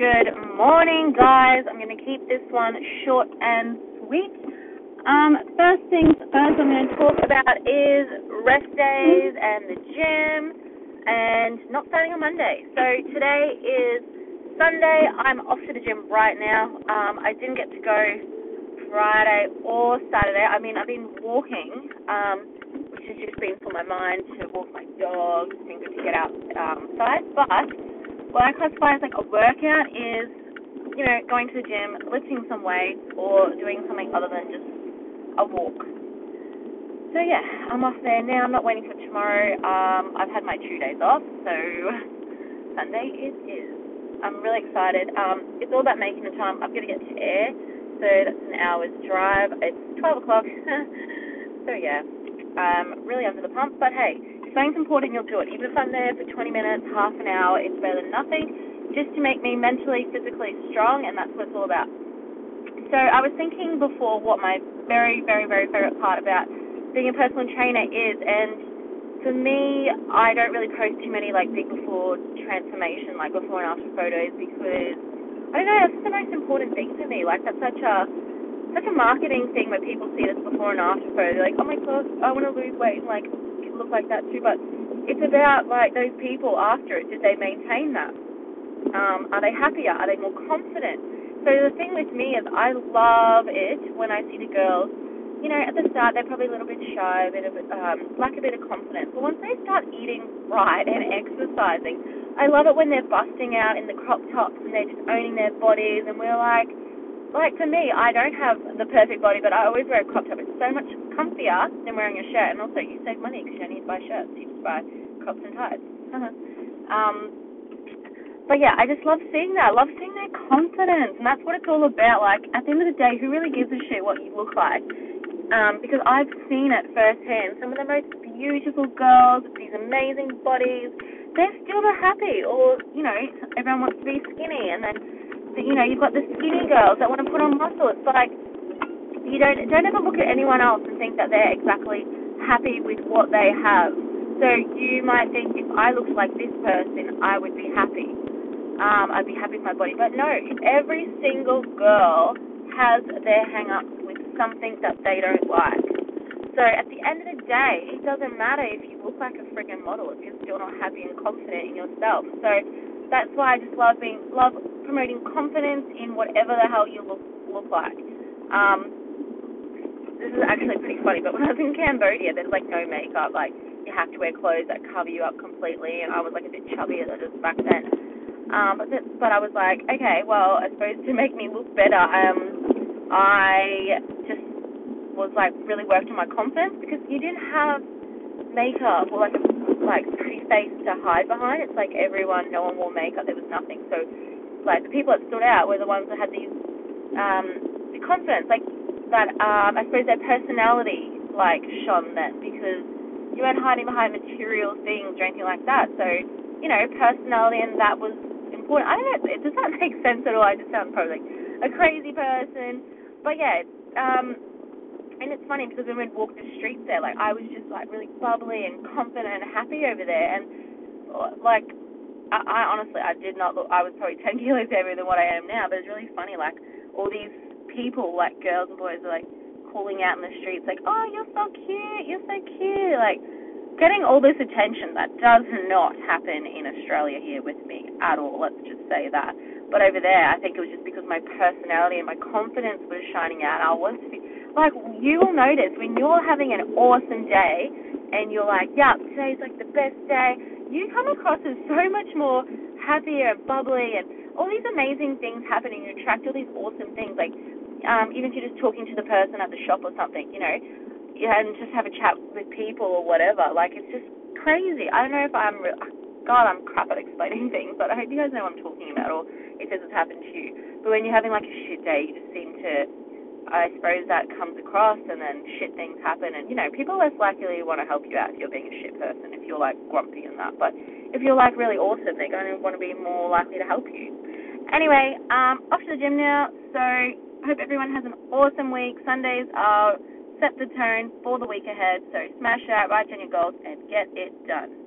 Good morning, guys. I'm going to keep this one short and sweet. Um, first things first, I'm going to talk about is rest days and the gym, and not starting on Monday. So today is Sunday. I'm off to the gym right now. Um, I didn't get to go Friday or Saturday. I mean, I've been walking, um, which has just been for my mind to walk my dog. Good to get outside, um, but what I classify as like a workout is, you know, going to the gym, lifting some weights, or doing something other than just a walk. So yeah, I'm off there now. I'm not waiting for tomorrow. Um, I've had my two days off, so Sunday it is. I'm really excited. Um, it's all about making the time. I've got to get to Ayr, so that's an hour's drive. It's 12 o'clock, so yeah, um, really under the pump. But hey, something's important, you'll do it. Even if I'm there for 20 minutes, half an hour, it's better than nothing. Just to make me mentally, physically strong, and that's what it's all about. So I was thinking before what my very, very, very favorite part about being a personal trainer is, and for me, I don't really post too many like big before transformation, like before and after photos, because I don't know, that's the most important thing for me. Like that's such a such a marketing thing where people see this before and after photo. They're like, oh my god, I want to lose weight. Like look like that too, but it's about like those people after it. Did they maintain that? Um, are they happier? Are they more confident? So the thing with me is I love it when I see the girls. You know, at the start they're probably a little bit shy, a bit of um, lack a bit of confidence. But once they start eating right and exercising, I love it when they're busting out in the crop tops and they're just owning their bodies. And we're like, like for me, I don't have the perfect body, but I always wear a crop top. It's so much comfier than wearing a shirt, and also you save money because you don't need to buy shirts. You just buy crops and ties. um, but yeah, I just love seeing that. I love seeing their confidence, and that's what it's all about. Like at the end of the day, who really gives a shit what you look like? Um, because I've seen it firsthand. Some of the most beautiful girls with these amazing bodies, they're still not happy. Or you know, everyone wants to be skinny, and then you know, you've got the skinny girls that want to put on muscle. It's like you don't don't ever look at anyone else and think that they're exactly happy with what they have. So you might think if I looked like this person, I would be happy. Um, I'd be happy with my body. But no, every single girl has their hang-ups with something that they don't like. So at the end of the day, it doesn't matter if you look like a freaking model if you're still not happy and confident in yourself. So that's why I just love being love promoting confidence in whatever the hell you look look like. Um, this is actually pretty funny, but when I was in Cambodia, there's like no makeup. Like you have to wear clothes that cover you up completely, and I was like a bit chubbier than just back then. Um, but th- but I was like, okay, well, I suppose to make me look better, um, I just was like really worked on my confidence because you didn't have makeup or like a like pretty face to hide behind. It's like everyone, no one wore makeup. There was nothing. So like the people that stood out were the ones that had these um, the confidence, like that. Um, I suppose their personality like shone then because you weren't hiding behind material things or anything like that. So you know, personality and that was important. I don't know. Does that make sense at all? I just sound probably like a crazy person, but yeah. Um, and it's funny because when we'd walk the streets there, like I was just like really bubbly and confident and happy over there, and like I, I honestly, I did not look. I was probably ten kilos heavier than what I am now. But it's really funny. Like all these people, like girls and boys, are like calling out in the streets, like, "Oh, you're so cute. You're so cute." Like getting all this attention that does not happen in Australia here with me at all. Let's just say that. But over there, I think it was just because my personality and my confidence was shining out. I was like, you will notice when you're having an awesome day and you're like, "Yep, today's like the best day." You come across as so much more happier bubbly and all these amazing things happening. You attract all these awesome things, like um, even if you're just talking to the person at the shop or something, you know, and just have a chat with people or whatever. Like it's just crazy. I don't know if I'm, re- God, I'm crap at explaining things, but I hope you guys know what I'm talking about, or if this has happened to you. But when you're having like a shit day, you just seem to I suppose that comes across, and then shit things happen, and you know, people less likely want to help you out if you're being a shit person, if you're like grumpy and that. But if you're like really awesome, they're going to want to be more likely to help you. Anyway, um, off to the gym now. So hope everyone has an awesome week. Sundays are set the tone for the week ahead. So smash out, write down your goals, and get it done.